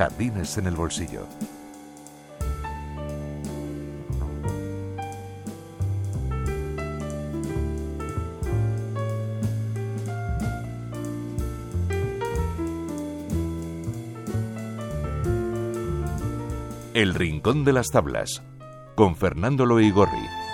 Jardines en el bolsillo. El Rincón de las Tablas, con Fernando Loigorri.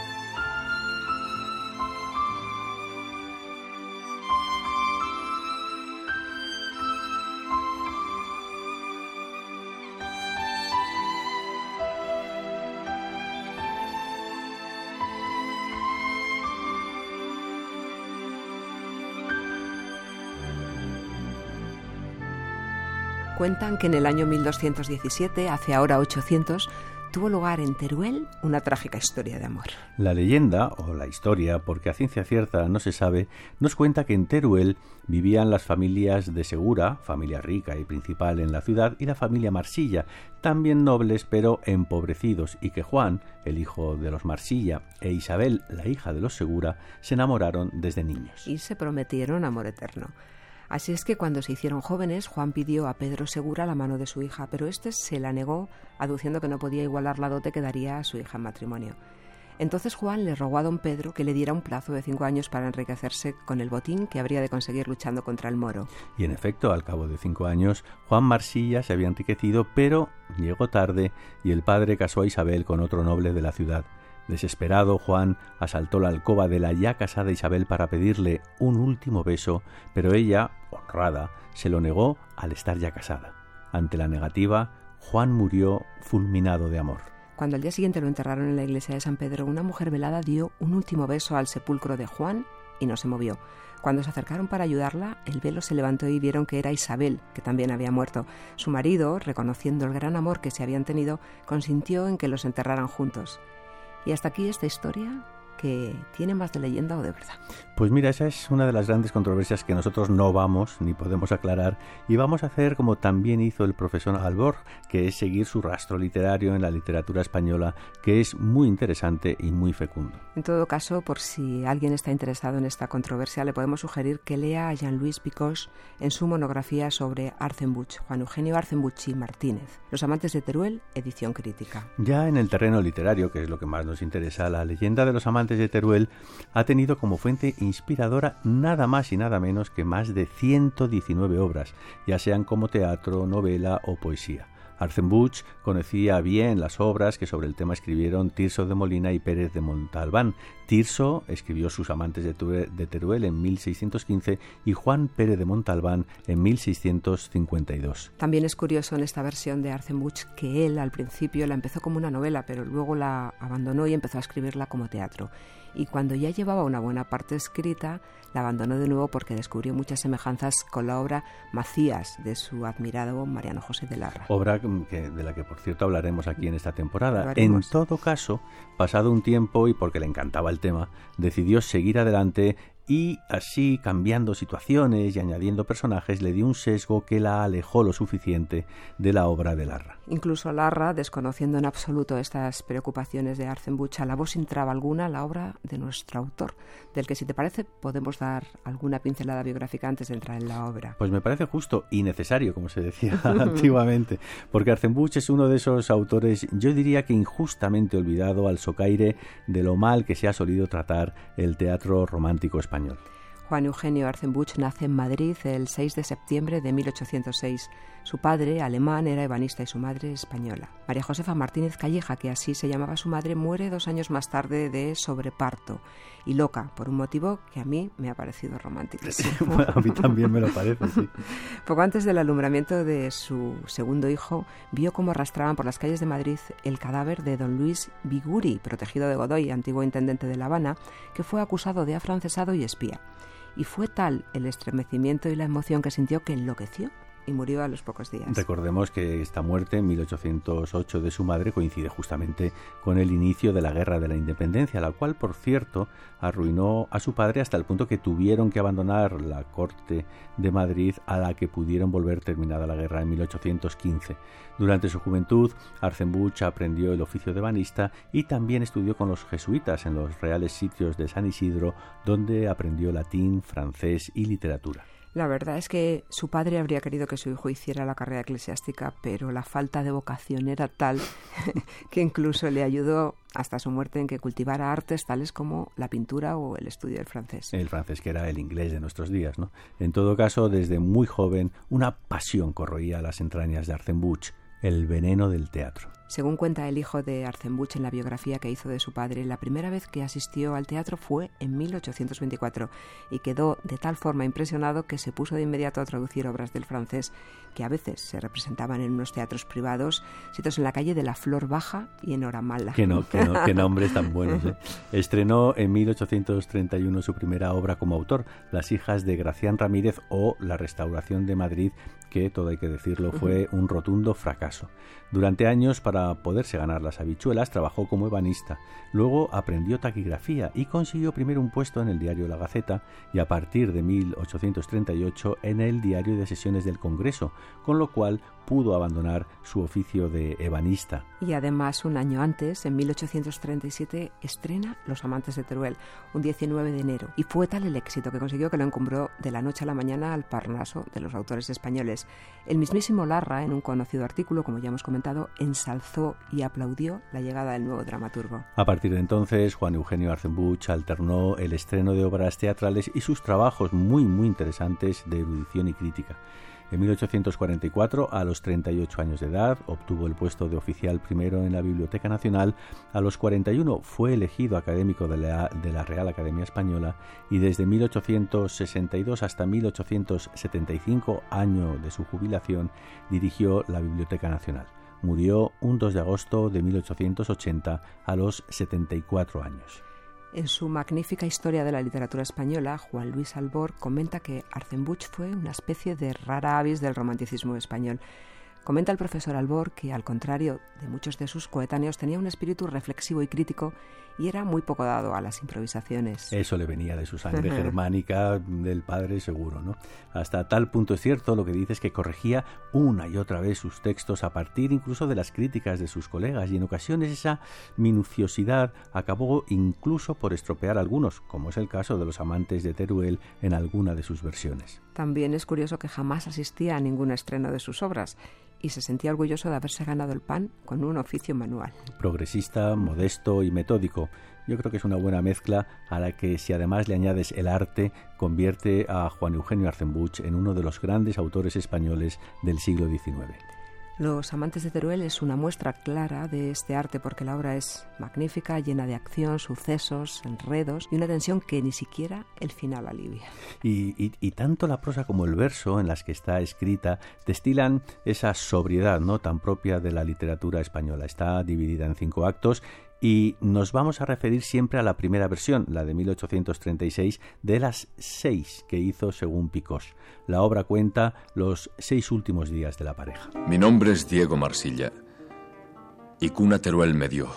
Cuentan que en el año 1217, hace ahora 800, tuvo lugar en Teruel una trágica historia de amor. La leyenda, o la historia, porque a ciencia cierta no se sabe, nos cuenta que en Teruel vivían las familias de Segura, familia rica y principal en la ciudad, y la familia Marsilla, también nobles pero empobrecidos, y que Juan, el hijo de los Marsilla, e Isabel, la hija de los Segura, se enamoraron desde niños. Y se prometieron amor eterno. Así es que cuando se hicieron jóvenes, Juan pidió a Pedro Segura la mano de su hija, pero éste se la negó, aduciendo que no podía igualar la dote que daría a su hija en matrimonio. Entonces Juan le rogó a don Pedro que le diera un plazo de cinco años para enriquecerse con el botín que habría de conseguir luchando contra el moro. Y en efecto, al cabo de cinco años, Juan Marsilla se había enriquecido, pero llegó tarde y el padre casó a Isabel con otro noble de la ciudad. Desesperado, Juan asaltó la alcoba de la ya casada Isabel para pedirle un último beso, pero ella, honrada, se lo negó al estar ya casada. Ante la negativa, Juan murió fulminado de amor. Cuando al día siguiente lo enterraron en la iglesia de San Pedro, una mujer velada dio un último beso al sepulcro de Juan y no se movió. Cuando se acercaron para ayudarla, el velo se levantó y vieron que era Isabel, que también había muerto. Su marido, reconociendo el gran amor que se habían tenido, consintió en que los enterraran juntos. Y hasta aquí esta historia que tiene más de leyenda o de verdad. Pues mira, esa es una de las grandes controversias que nosotros no vamos ni podemos aclarar y vamos a hacer como también hizo el profesor Albor, que es seguir su rastro literario en la literatura española, que es muy interesante y muy fecundo. En todo caso, por si alguien está interesado en esta controversia, le podemos sugerir que lea a Jean-Louis Picos en su monografía sobre Arzenbuch, Juan Eugenio Arzenbuch y Martínez, Los amantes de Teruel, edición crítica. Ya en el terreno literario, que es lo que más nos interesa, la leyenda de los amantes de Teruel ha tenido como fuente inspiradora nada más y nada menos que más de 119 obras, ya sean como teatro, novela o poesía. Arzenbuch conocía bien las obras que sobre el tema escribieron Tirso de Molina y Pérez de Montalbán. Tirso escribió Sus amantes de Teruel en 1615 y Juan Pérez de Montalbán en 1652. También es curioso en esta versión de Arzenbuch que él al principio la empezó como una novela, pero luego la abandonó y empezó a escribirla como teatro y cuando ya llevaba una buena parte escrita, la abandonó de nuevo porque descubrió muchas semejanzas con la obra Macías de su admirado Mariano José de Larra. Obra que, de la que, por cierto, hablaremos aquí en esta temporada. En todo caso, pasado un tiempo y porque le encantaba el tema, decidió seguir adelante y así cambiando situaciones y añadiendo personajes le dio un sesgo que la alejó lo suficiente de la obra de Larra. Incluso Larra, desconociendo en absoluto estas preocupaciones de Arzenbuch, alabó sin traba alguna la obra de nuestro autor, del que si te parece podemos dar alguna pincelada biográfica antes de entrar en la obra. Pues me parece justo y necesario, como se decía antiguamente, porque Arzenbuch es uno de esos autores, yo diría que injustamente olvidado al socaire de lo mal que se ha solido tratar el teatro romántico español. español. Juan Eugenio Arzenbuch nace en Madrid el 6 de septiembre de 1806. Su padre, alemán, era ebanista y su madre española. María Josefa Martínez Calleja, que así se llamaba su madre, muere dos años más tarde de sobreparto y loca, por un motivo que a mí me ha parecido romántico. a mí también me lo parece, sí. Poco antes del alumbramiento de su segundo hijo, vio cómo arrastraban por las calles de Madrid el cadáver de don Luis Biguri, protegido de Godoy, antiguo intendente de La Habana, que fue acusado de afrancesado y espía y fue tal el estremecimiento y la emoción que sintió que enloqueció y murió a los pocos días. Recordemos que esta muerte en 1808 de su madre coincide justamente con el inicio de la Guerra de la Independencia, la cual, por cierto, arruinó a su padre hasta el punto que tuvieron que abandonar la corte de Madrid a la que pudieron volver terminada la guerra en 1815. Durante su juventud, Arzenbuch aprendió el oficio de banista y también estudió con los jesuitas en los reales sitios de San Isidro, donde aprendió latín, francés y literatura. La verdad es que su padre habría querido que su hijo hiciera la carrera eclesiástica, pero la falta de vocación era tal que incluso le ayudó hasta su muerte en que cultivara artes tales como la pintura o el estudio del francés. El francés que era el inglés de nuestros días, ¿no? En todo caso, desde muy joven, una pasión corroía las entrañas de Arzenbuch, el veneno del teatro. Según cuenta el hijo de Arzenbuch en la biografía que hizo de su padre, la primera vez que asistió al teatro fue en 1824 y quedó de tal forma impresionado que se puso de inmediato a traducir obras del francés que a veces se representaban en unos teatros privados, sitios en la calle de la Flor Baja y en Oramala. Qué, no, qué, qué nombres tan buenos. ¿eh? Estrenó en 1831 su primera obra como autor, Las hijas de Gracián Ramírez o La restauración de Madrid, que, todo hay que decirlo, fue un rotundo fracaso. Durante años, para poderse ganar las habichuelas, trabajó como ebanista. Luego aprendió taquigrafía y consiguió primero un puesto en el diario La Gaceta y a partir de 1838 en el diario de sesiones del Congreso, con lo cual pudo abandonar su oficio de ebanista. Y además, un año antes, en 1837, estrena Los Amantes de Teruel, un 19 de enero. Y fue tal el éxito que consiguió que lo encumbró de la noche a la mañana al Parnaso de los autores españoles. El mismísimo Larra, en un conocido artículo, como ya hemos comentado, ensalzó y aplaudió la llegada del nuevo dramaturgo. A partir de entonces, Juan Eugenio Arzenbuch alternó el estreno de obras teatrales y sus trabajos muy, muy interesantes de erudición y crítica. En 1844, a los 38 años de edad, obtuvo el puesto de oficial primero en la Biblioteca Nacional. A los 41 fue elegido académico de la, de la Real Academia Española y desde 1862 hasta 1875, año de su jubilación, dirigió la Biblioteca Nacional. Murió un 2 de agosto de 1880 a los 74 años. En su magnífica historia de la literatura española, Juan Luis Albor comenta que Arzenbuch fue una especie de rara avis del romanticismo español. Comenta el profesor Albor que, al contrario de muchos de sus coetáneos, tenía un espíritu reflexivo y crítico y era muy poco dado a las improvisaciones. Eso le venía de su sangre germánica del padre seguro, ¿no? Hasta tal punto es cierto lo que dice es que corregía una y otra vez sus textos a partir incluso de las críticas de sus colegas y en ocasiones esa minuciosidad acabó incluso por estropear algunos, como es el caso de los amantes de Teruel en alguna de sus versiones. También es curioso que jamás asistía a ningún estreno de sus obras y se sentía orgulloso de haberse ganado el pan con un oficio manual. Progresista, modesto y metódico. Yo creo que es una buena mezcla a la que si además le añades el arte, convierte a Juan Eugenio Arzenbuch en uno de los grandes autores españoles del siglo XIX. Los amantes de Teruel es una muestra clara de este arte porque la obra es magnífica, llena de acción, sucesos, enredos y una tensión que ni siquiera el final alivia. Y, y, tanto la prosa como el verso en las que está escrita destilan esa sobriedad no tan propia de la literatura española. Está dividida en cinco actos y nos vamos a referir siempre a la primera versión, la de 1836, de las seis que hizo según Picós. La obra cuenta los seis últimos días de la pareja. Mi nombre es Diego Marsilla y Cuna Teruel me dio,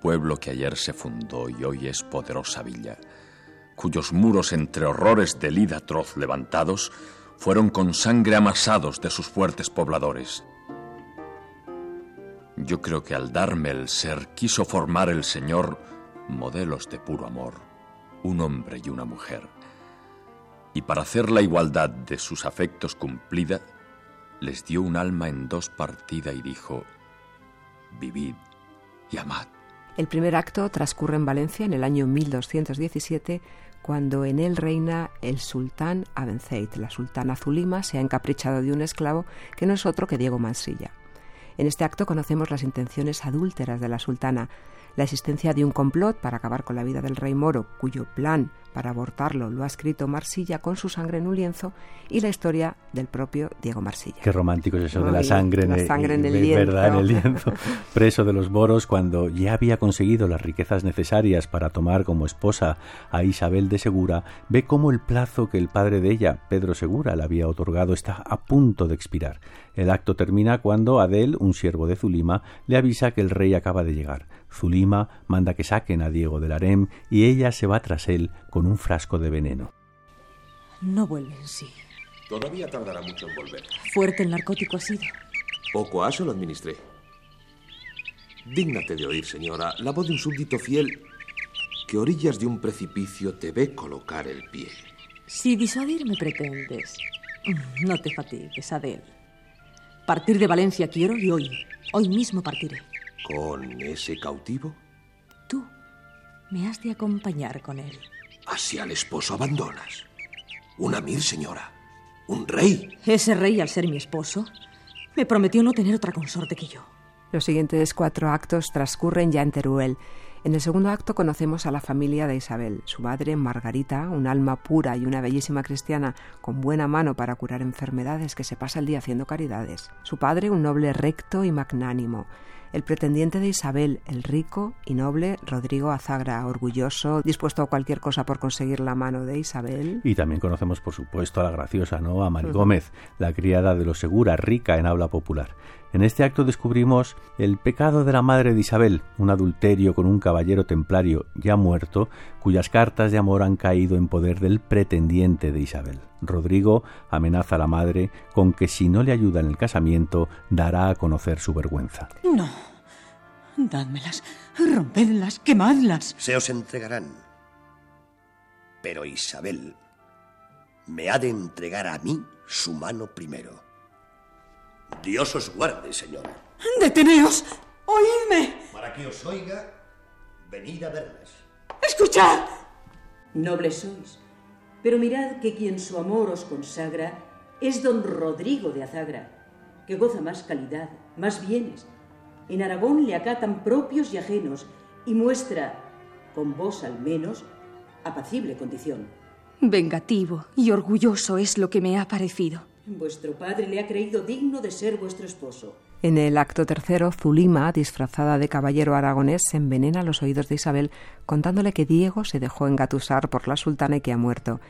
pueblo que ayer se fundó y hoy es poderosa villa, cuyos muros entre horrores de lid atroz levantados fueron con sangre amasados de sus fuertes pobladores. Yo creo que al darme el ser quiso formar el Señor modelos de puro amor, un hombre y una mujer. Y para hacer la igualdad de sus afectos cumplida, les dio un alma en dos partida y dijo, vivid y amad. El primer acto transcurre en Valencia en el año 1217, cuando en él reina el sultán Abenzeid. La sultana Zulima se ha encaprichado de un esclavo que no es otro que Diego Mansilla. En este acto conocemos las intenciones adúlteras de la sultana, la existencia de un complot para acabar con la vida del rey moro, cuyo plan para abortarlo lo ha escrito Marsilla con su sangre en un lienzo, y la historia del propio Diego Marsilla. Qué romántico es eso de la sangre, la en, sangre en, el, el lienzo. ¿verdad? en el lienzo. Preso de los moros cuando ya había conseguido las riquezas necesarias para tomar como esposa a Isabel de Segura, ve cómo el plazo que el padre de ella, Pedro Segura, le había otorgado está a punto de expirar. El acto termina cuando Adel, un siervo de Zulima, le avisa que el rey acaba de llegar. Zulima manda que saquen a Diego del harem y ella se va tras él con un frasco de veneno. No vuelve en sí. Todavía tardará mucho en volver. Fuerte el narcótico ha sido. Poco a se lo administré. Dígnate de oír, señora, la voz de un súbdito fiel que orillas de un precipicio te ve colocar el pie. Si disuadirme pretendes, no te fatigues, Adel. Partir de Valencia quiero y hoy, hoy mismo partiré. ¿Con ese cautivo? Tú me has de acompañar con él. Hacia el esposo abandonas. Una mil, señora. Un rey. Ese rey, al ser mi esposo, me prometió no tener otra consorte que yo. Los siguientes cuatro actos transcurren ya en Teruel. En el segundo acto conocemos a la familia de Isabel, su madre Margarita, un alma pura y una bellísima cristiana con buena mano para curar enfermedades que se pasa el día haciendo caridades. Su padre, un noble recto y magnánimo. El pretendiente de Isabel, el rico y noble Rodrigo Azagra, orgulloso, dispuesto a cualquier cosa por conseguir la mano de Isabel. Y también conocemos, por supuesto, a la graciosa, ¿no? A Mari Gómez, la criada de lo segura, rica en habla popular. En este acto descubrimos el pecado de la madre de Isabel, un adulterio con un caballero templario ya muerto, cuyas cartas de amor han caído en poder del pretendiente de Isabel. Rodrigo amenaza a la madre con que si no le ayuda en el casamiento, dará a conocer su vergüenza. No. Dádmelas, rompedlas, quemadlas. Se os entregarán. Pero Isabel me ha de entregar a mí su mano primero. Dios os guarde, señora. ¡Deteneos! ¡Oídme! Para que os oiga, venid a verlas. ¡Escuchad! Nobles sois, pero mirad que quien su amor os consagra es don Rodrigo de Azagra, que goza más calidad, más bienes. En Aragón le acatan propios y ajenos y muestra, con vos al menos, apacible condición. Vengativo y orgulloso es lo que me ha parecido. Vuestro padre le ha creído digno de ser vuestro esposo. En el acto tercero, Zulima, disfrazada de caballero aragonés, envenena los oídos de Isabel contándole que Diego se dejó engatusar por la sultana y que ha muerto.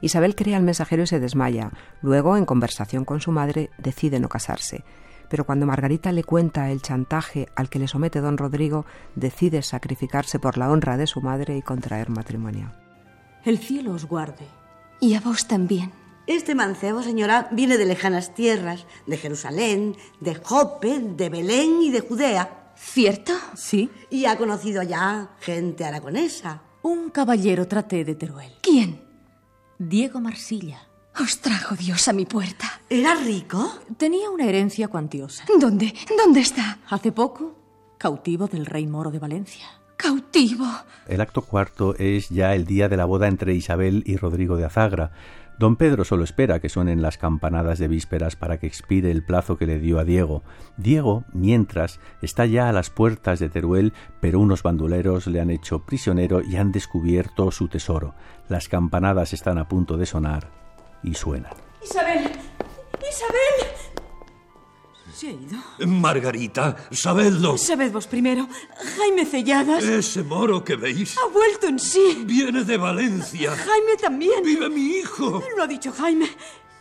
Isabel cree al mensajero y se desmaya. Luego, en conversación con su madre, decide no casarse. Pero cuando Margarita le cuenta el chantaje al que le somete don Rodrigo, decide sacrificarse por la honra de su madre y contraer matrimonio. El cielo os guarde. Y a vos también. Este mancebo, señora, viene de lejanas tierras, de Jerusalén, de Jope, de Belén y de Judea. ¿Cierto? Sí. Y ha conocido allá gente aragonesa. Un caballero traté de Teruel. ¿Quién? Diego Marsilla. Os trajo Dios a mi puerta. ¿Era rico? Tenía una herencia cuantiosa. ¿Dónde? ¿Dónde está? Hace poco, cautivo del rey moro de Valencia. Cautivo. El acto cuarto es ya el día de la boda entre Isabel y Rodrigo de Azagra. Don Pedro solo espera que suenen las campanadas de vísperas para que expire el plazo que le dio a Diego. Diego, mientras, está ya a las puertas de Teruel, pero unos bandoleros le han hecho prisionero y han descubierto su tesoro. Las campanadas están a punto de sonar y suenan. Isabel, Isabel. ¿Se ha ido? Margarita, sabedlo. Sabed vos primero. Jaime Celladas. Ese moro que veis. Ha vuelto en sí. Viene de Valencia. Jaime también. Vive mi hijo. Lo ha dicho Jaime.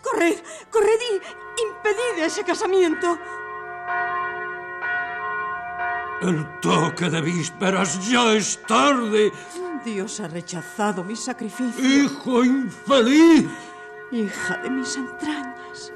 Corred, corred y impedid ese casamiento. El toque de vísperas ya es tarde. Dios ha rechazado mi sacrificio. Hijo infeliz. Hija de mis entrañas.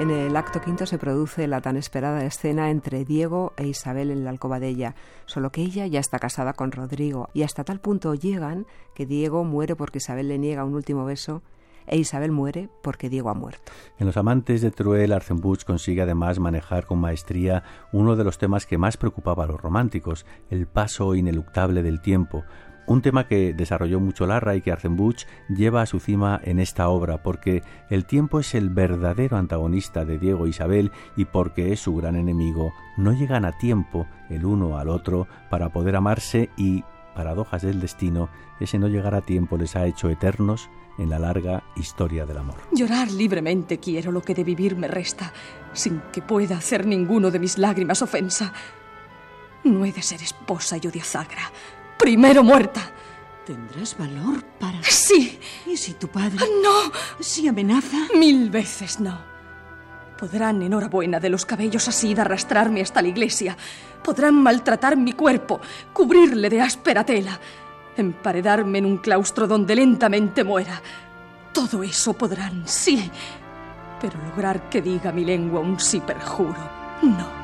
En el acto quinto se produce la tan esperada escena entre Diego e Isabel en la alcoba de ella, solo que ella ya está casada con Rodrigo, y hasta tal punto llegan que Diego muere porque Isabel le niega un último beso e Isabel muere porque Diego ha muerto. En Los amantes de Truel, Arzenbuch consigue además manejar con maestría uno de los temas que más preocupaba a los románticos, el paso ineluctable del tiempo, un tema que desarrolló mucho Larra y que Arzenbuch lleva a su cima en esta obra, porque el tiempo es el verdadero antagonista de Diego e Isabel y porque es su gran enemigo, no llegan a tiempo el uno al otro para poder amarse y, paradojas del destino, ese no llegar a tiempo les ha hecho eternos en la larga historia del amor. Llorar libremente quiero lo que de vivir me resta, sin que pueda hacer ninguno de mis lágrimas ofensa. No he de ser esposa yo de Azagra, primero muerta. ¿Tendrás valor para...? Sí. ¿Y si tu padre...? No. ¿Si amenaza? Mil veces no. Podrán, enhorabuena, de los cabellos así de arrastrarme hasta la iglesia. Podrán maltratar mi cuerpo, cubrirle de áspera tela, emparedarme en un claustro donde lentamente muera. Todo eso podrán, sí. Pero lograr que diga mi lengua un sí perjuro, no.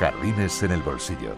Jardines en el bolsillo